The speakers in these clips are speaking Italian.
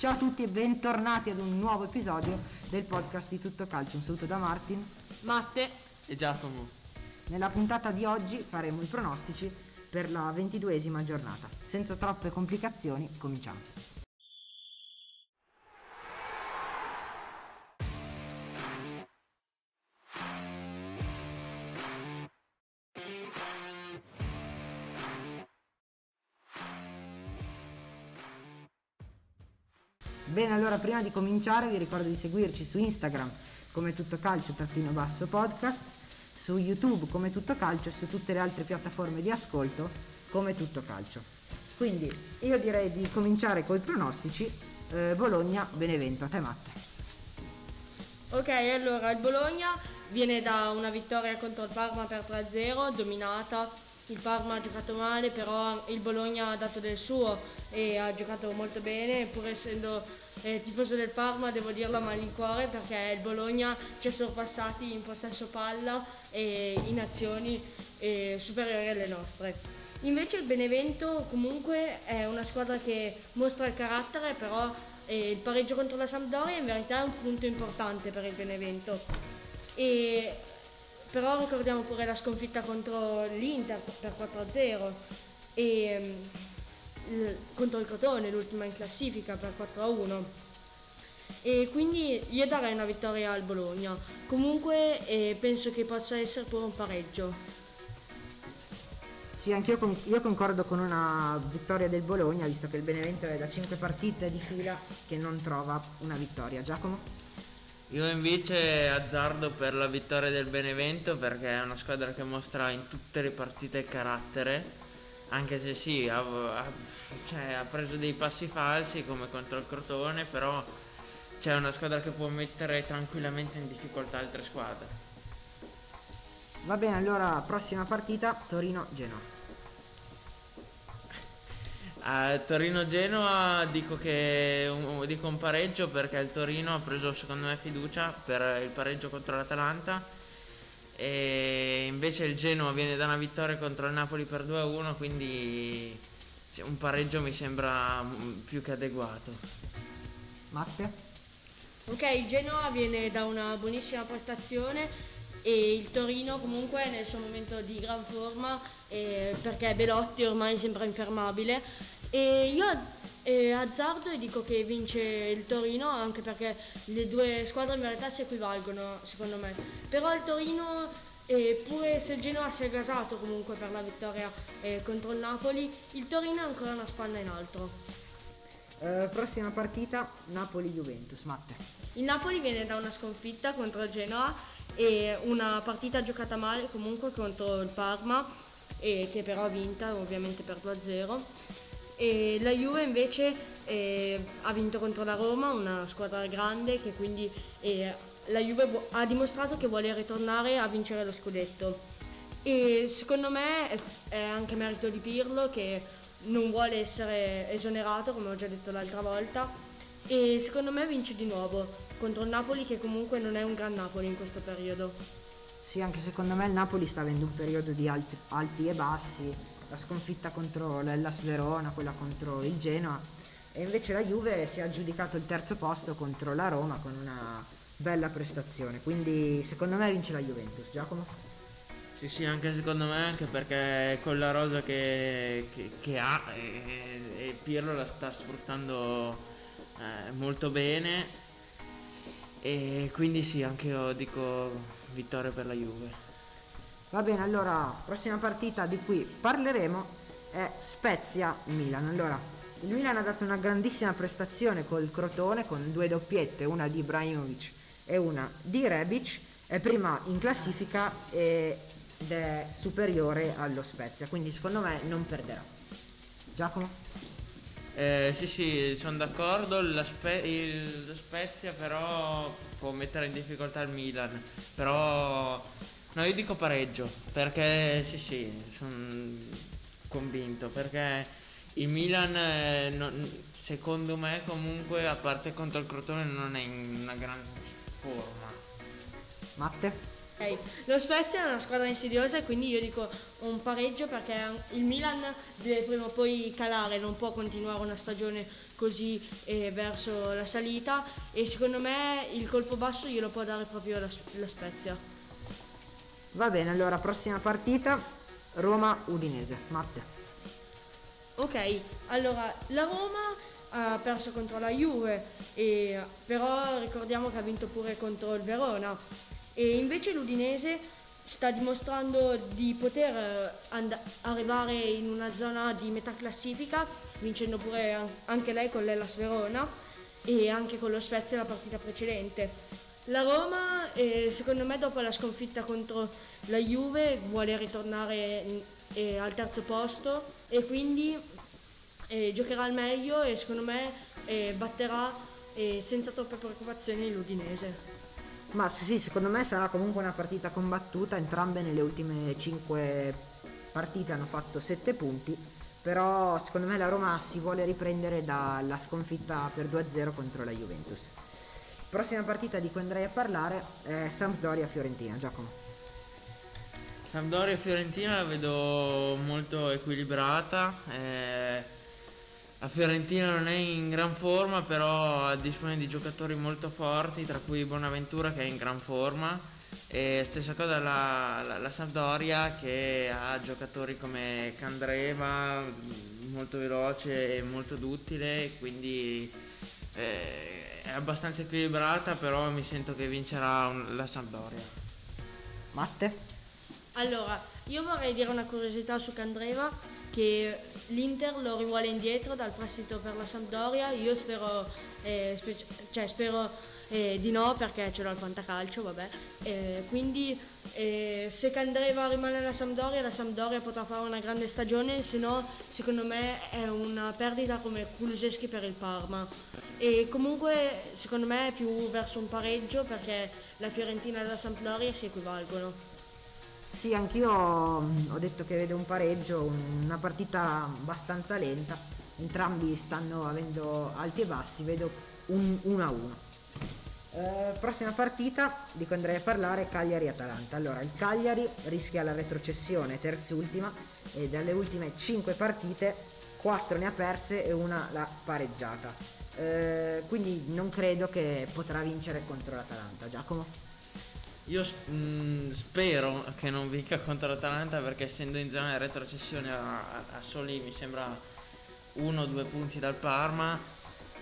Ciao a tutti e bentornati ad un nuovo episodio del podcast di Tutto Calcio. Un saluto da Martin. Matte e Giacomo. Nella puntata di oggi faremo i pronostici per la ventiduesima giornata. Senza troppe complicazioni, cominciamo. Bene, allora prima di cominciare vi ricordo di seguirci su Instagram come tutto calcio trattino basso podcast, su YouTube come tutto calcio e su tutte le altre piattaforme di ascolto come tutto calcio. Quindi io direi di cominciare con i pronostici eh, Bologna-Benevento, a te Matte. Ok, allora il Bologna viene da una vittoria contro il Parma per 3-0, dominata il Parma ha giocato male, però il Bologna ha dato del suo e ha giocato molto bene, pur essendo eh, tifoso del Parma devo dirlo a malincuore perché il Bologna ci ha sorpassati in possesso palla e in azioni eh, superiori alle nostre. Invece il Benevento comunque è una squadra che mostra il carattere, però eh, il pareggio contro la Sampdoria in verità è un punto importante per il Benevento. E però ricordiamo pure la sconfitta contro l'Inter per 4-0 e um, contro il Crotone, l'ultima in classifica per 4-1. E quindi io darei una vittoria al Bologna. Comunque eh, penso che possa essere pure un pareggio. Sì, anch'io con, io concordo con una vittoria del Bologna, visto che il Benevento è da 5 partite di fila che non trova una vittoria. Giacomo? Io invece azzardo per la vittoria del Benevento perché è una squadra che mostra in tutte le partite carattere, anche se sì, ha, ha, cioè, ha preso dei passi falsi come contro il Crotone, però c'è una squadra che può mettere tranquillamente in difficoltà altre squadre. Va bene, allora prossima partita Torino-Genoa. A Torino-Genoa dico che un, dico un pareggio perché il Torino ha preso secondo me fiducia per il pareggio contro l'Atalanta e invece il Genoa viene da una vittoria contro il Napoli per 2-1 quindi un pareggio mi sembra più che adeguato. Matte? Ok, il Genoa viene da una buonissima prestazione e il Torino comunque è nel suo momento di gran forma eh, perché Belotti ormai sembra infermabile. E io eh, azzardo e dico che vince il Torino anche perché le due squadre in realtà si equivalgono secondo me. Però il Torino eh, pure se il Genoa si è gasato comunque per la vittoria eh, contro il Napoli il Torino è ancora una spanna in alto eh, prossima partita Napoli-Juventus Matte. Il Napoli viene da una sconfitta contro il Genoa e una partita giocata male comunque contro il Parma che però ha vinta ovviamente per 2-0 e la Juve invece eh, ha vinto contro la Roma, una squadra grande che quindi eh, la Juve ha dimostrato che vuole ritornare a vincere lo scudetto. E secondo me è anche merito di Pirlo che non vuole essere esonerato come ho già detto l'altra volta. E secondo me vince di nuovo contro il Napoli che comunque non è un gran Napoli in questo periodo. Sì, anche secondo me il Napoli sta avendo un periodo di alti, alti e bassi, la sconfitta contro l'Ellas Verona, quella contro il Genoa e invece la Juve si è aggiudicato il terzo posto contro la Roma con una bella prestazione, quindi secondo me vince la Juventus. Giacomo? Sì, sì, anche secondo me, anche perché con la rosa che, che, che ha e, e, Pirlo la sta sfruttando eh, molto bene e quindi sì, anche io dico vittoria per la Juve. Va bene, allora, prossima partita di cui parleremo è Spezia-Milan. Allora, il Milan ha dato una grandissima prestazione col Crotone con due doppiette, una di Ibrahimovic e una di Rebic, è prima in classifica ed è superiore allo Spezia, quindi secondo me non perderà. Giacomo? Eh, sì, sì, sono d'accordo. La Spe- il, lo Spezia però può mettere in difficoltà il Milan. Però no, io dico pareggio perché sì, sì, sono convinto perché il Milan eh, non, secondo me comunque a parte contro il Crotone non è in una gran forma. Matte? Ok, Lo Spezia è una squadra insidiosa e quindi io dico un pareggio perché il Milan deve prima o poi calare, non può continuare una stagione così eh, verso la salita e secondo me il colpo basso glielo può dare proprio la, la Spezia. Va bene, allora prossima partita Roma-Udinese. Matte. Ok, allora la Roma ha perso contro la Juve, e, però ricordiamo che ha vinto pure contro il Verona e invece l'Udinese sta dimostrando di poter eh, and- arrivare in una zona di metà classifica, vincendo pure an- anche lei con l'Ellas Verona e anche con lo Spezia la partita precedente. La Roma, eh, secondo me, dopo la sconfitta contro la Juve, vuole ritornare eh, al terzo posto e quindi eh, giocherà al meglio e secondo me eh, batterà eh, senza troppe preoccupazioni l'Udinese. Ma sì, secondo me sarà comunque una partita combattuta, entrambe nelle ultime 5 partite hanno fatto 7 punti, però secondo me la Roma si vuole riprendere dalla sconfitta per 2-0 contro la Juventus. Prossima partita di cui andrei a parlare è Sampdoria-Fiorentina, Giacomo. Sampdoria-Fiorentina la vedo molto equilibrata. Eh la Fiorentina non è in gran forma, però dispone di giocatori molto forti, tra cui Bonaventura che è in gran forma. E stessa cosa la, la, la Sampdoria che ha giocatori come Candreva, molto veloce e molto duttile, quindi eh, è abbastanza equilibrata, però mi sento che vincerà un, la Sampdoria. Matte? Allora, io vorrei dire una curiosità su Candreva che l'Inter lo rivuole indietro dal prestito per la Sampdoria. Io spero, eh, spe- cioè, spero eh, di no perché ce l'ho al fantacalcio, vabbè. Eh, quindi eh, se Candreva rimane alla Sampdoria, la Sampdoria potrà fare una grande stagione, se no secondo me è una perdita come Kuluseschi per il Parma. E comunque secondo me è più verso un pareggio perché la Fiorentina e la Sampdoria si equivalgono. Sì, anch'io ho detto che vedo un pareggio, una partita abbastanza lenta, entrambi stanno avendo alti e bassi, vedo un 1-1. Eh, prossima partita di cui andrei a parlare Cagliari-Atalanta. Allora, il Cagliari rischia la retrocessione, terzultima, e dalle ultime 5 partite 4 ne ha perse e una l'ha pareggiata. Eh, quindi non credo che potrà vincere contro l'Atalanta. Giacomo? Io mh, mm, spero che non vinca contro l'Atalanta perché essendo in zona di retrocessione a, a soli mi sembra uno o due punti dal Parma,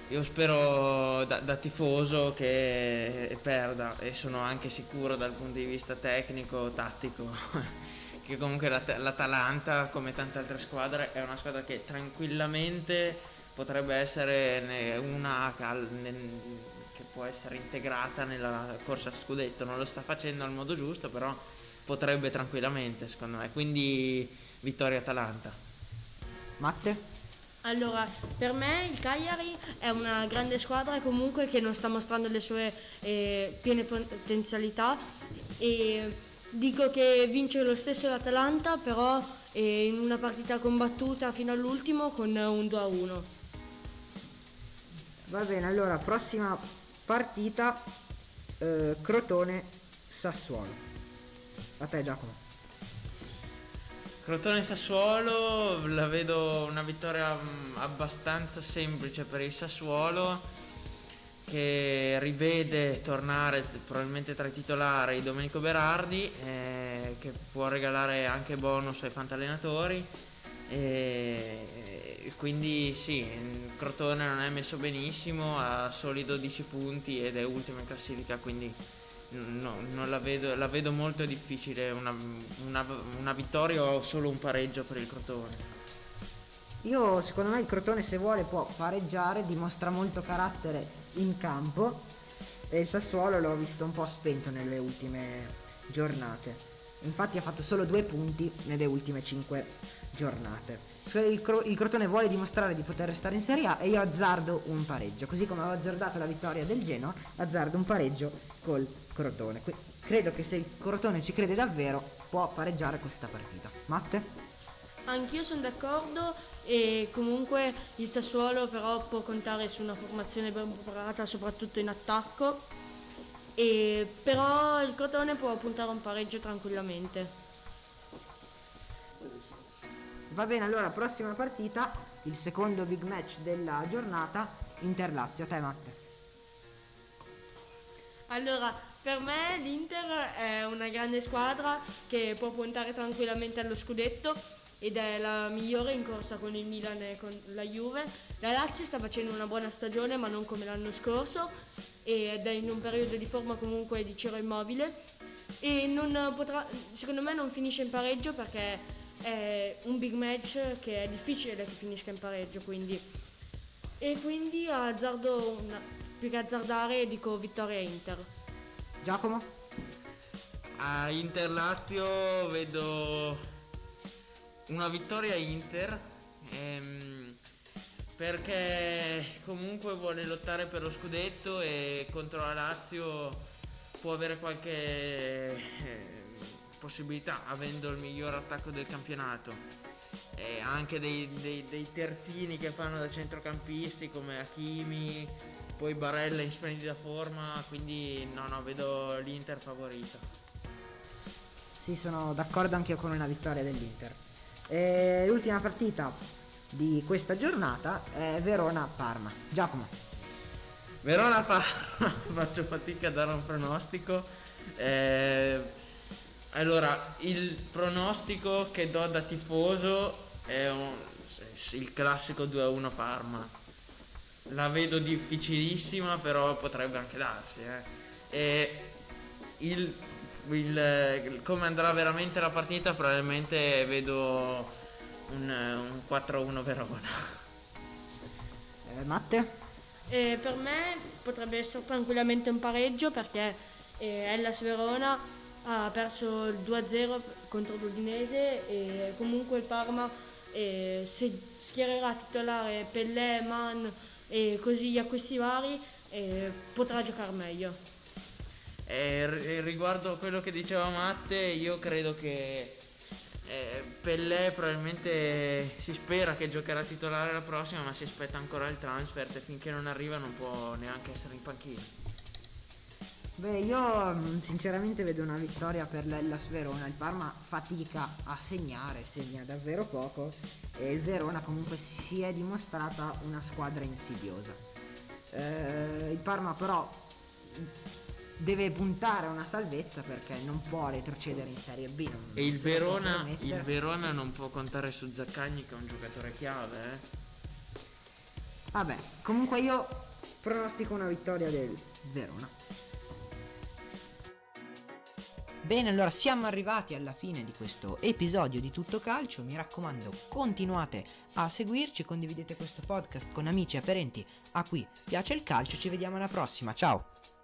io spero da, da, tifoso che perda e sono anche sicuro dal punto di vista tecnico, tattico, che comunque l'At- l'Atalanta come tante altre squadre è una squadra che tranquillamente potrebbe essere una cal- che può essere integrata nella corsa a scudetto, non lo sta facendo al modo giusto, però potrebbe tranquillamente secondo me, quindi vittoria Atalanta. Matte? Allora, per me il Cagliari è una grande squadra comunque che non sta mostrando le sue eh, piene potenzialità e dico che vince lo stesso l'Atalanta, però eh, in una partita combattuta fino all'ultimo con un 2-1. Va bene, allora prossima partita eh, Crotone Sassuolo. A te Giacomo. Crotone Sassuolo la vedo una vittoria mm, abbastanza semplice per il Sassuolo che rivede tornare probabilmente tra i titolari Domenico Berardi eh, che può regalare anche bonus ai fantallenatori e quindi sì, Crotone non è messo benissimo, ha soli 12 punti ed è ultimo in classifica, quindi no, non la vedo, la vedo molto difficile una, una, una vittoria o solo un pareggio per il Crotone. Io secondo me il Crotone se vuole può pareggiare, dimostra molto carattere in campo e il Sassuolo l'ho visto un po' spento nelle ultime giornate. Infatti ha fatto solo due punti nelle ultime cinque giornate. Il, Cro- il, Crotone vuole dimostrare di poter restare in Serie A e io azzardo un pareggio. Così come ho azzardato la vittoria del Genoa, azzardo un pareggio col Crotone. Que- credo che se il Crotone ci crede davvero può pareggiare questa partita. Matte? Anch'io sono d'accordo e comunque il Sassuolo però può contare su una formazione ben preparata soprattutto in attacco e però il Crotone può puntare a un pareggio tranquillamente. Va bene, allora prossima partita, il secondo big match della giornata, Inter-Lazio. A te Matte. Allora, per me l'Inter è una grande squadra che può puntare tranquillamente allo scudetto ed è la migliore in corsa con il Milan e con la Juve. La Lazio sta facendo una buona stagione ma non come l'anno scorso ed è in un periodo di forma comunque di Ciro Immobile e potrà, secondo me non finisce in pareggio perché è un big match che è difficile che finisca in pareggio quindi. e quindi azzardo una, più che azzardare dico vittoria Inter. Giacomo? A Inter Lazio vedo una vittoria Inter ehm, perché comunque vuole lottare per lo scudetto e contro la Lazio può avere qualche eh, possibilità avendo il miglior attacco del campionato. E anche dei, dei, dei terzini che fanno da centrocampisti come Hakimi poi Barella in splendida forma quindi no no vedo l'Inter favorito. Sì sono d'accordo anche con una vittoria dell'Inter e l'ultima partita di questa giornata è Verona-Parma. Giacomo. Verona-Parma, faccio fatica a dare un pronostico. Eh, allora, il pronostico che do da tifoso è un, il classico 2-1 Parma. La vedo difficilissima, però potrebbe anche darsi. Eh. E il il, come andrà veramente la partita probabilmente vedo un, un 4-1 Verona. Eh, Matte? Eh, per me potrebbe essere tranquillamente un pareggio perché eh, Hellas Verona ha perso il 2-0 contro l'Udinese e comunque il Parma eh, se schiererà titolare Pellè, Man e così gli acquisti vari eh, potrà giocare meglio. E riguardo a quello che diceva Matte, io credo che eh, Pellè probabilmente si spera che giocherà titolare la prossima, ma si aspetta ancora il transfer e finché non arriva non può neanche essere in panchina. Beh, io mm, sinceramente vedo una vittoria per l'Ellas Verona. Il Parma fatica a segnare, segna davvero poco e il Verona comunque si è dimostrata una squadra insidiosa. Eh, il Parma però deve puntare a una salvezza perché non può retrocedere in Serie B. e il Verona, il Verona, non può contare su Zaccagni che è un giocatore chiave. Eh? Vabbè, comunque io pronostico una vittoria del Verona. Bene, allora siamo arrivati alla fine di questo episodio di Tutto Calcio. Mi raccomando, continuate a seguirci, condividete questo podcast con amici e parenti a cui piace il calcio. Ci vediamo alla prossima. Ciao!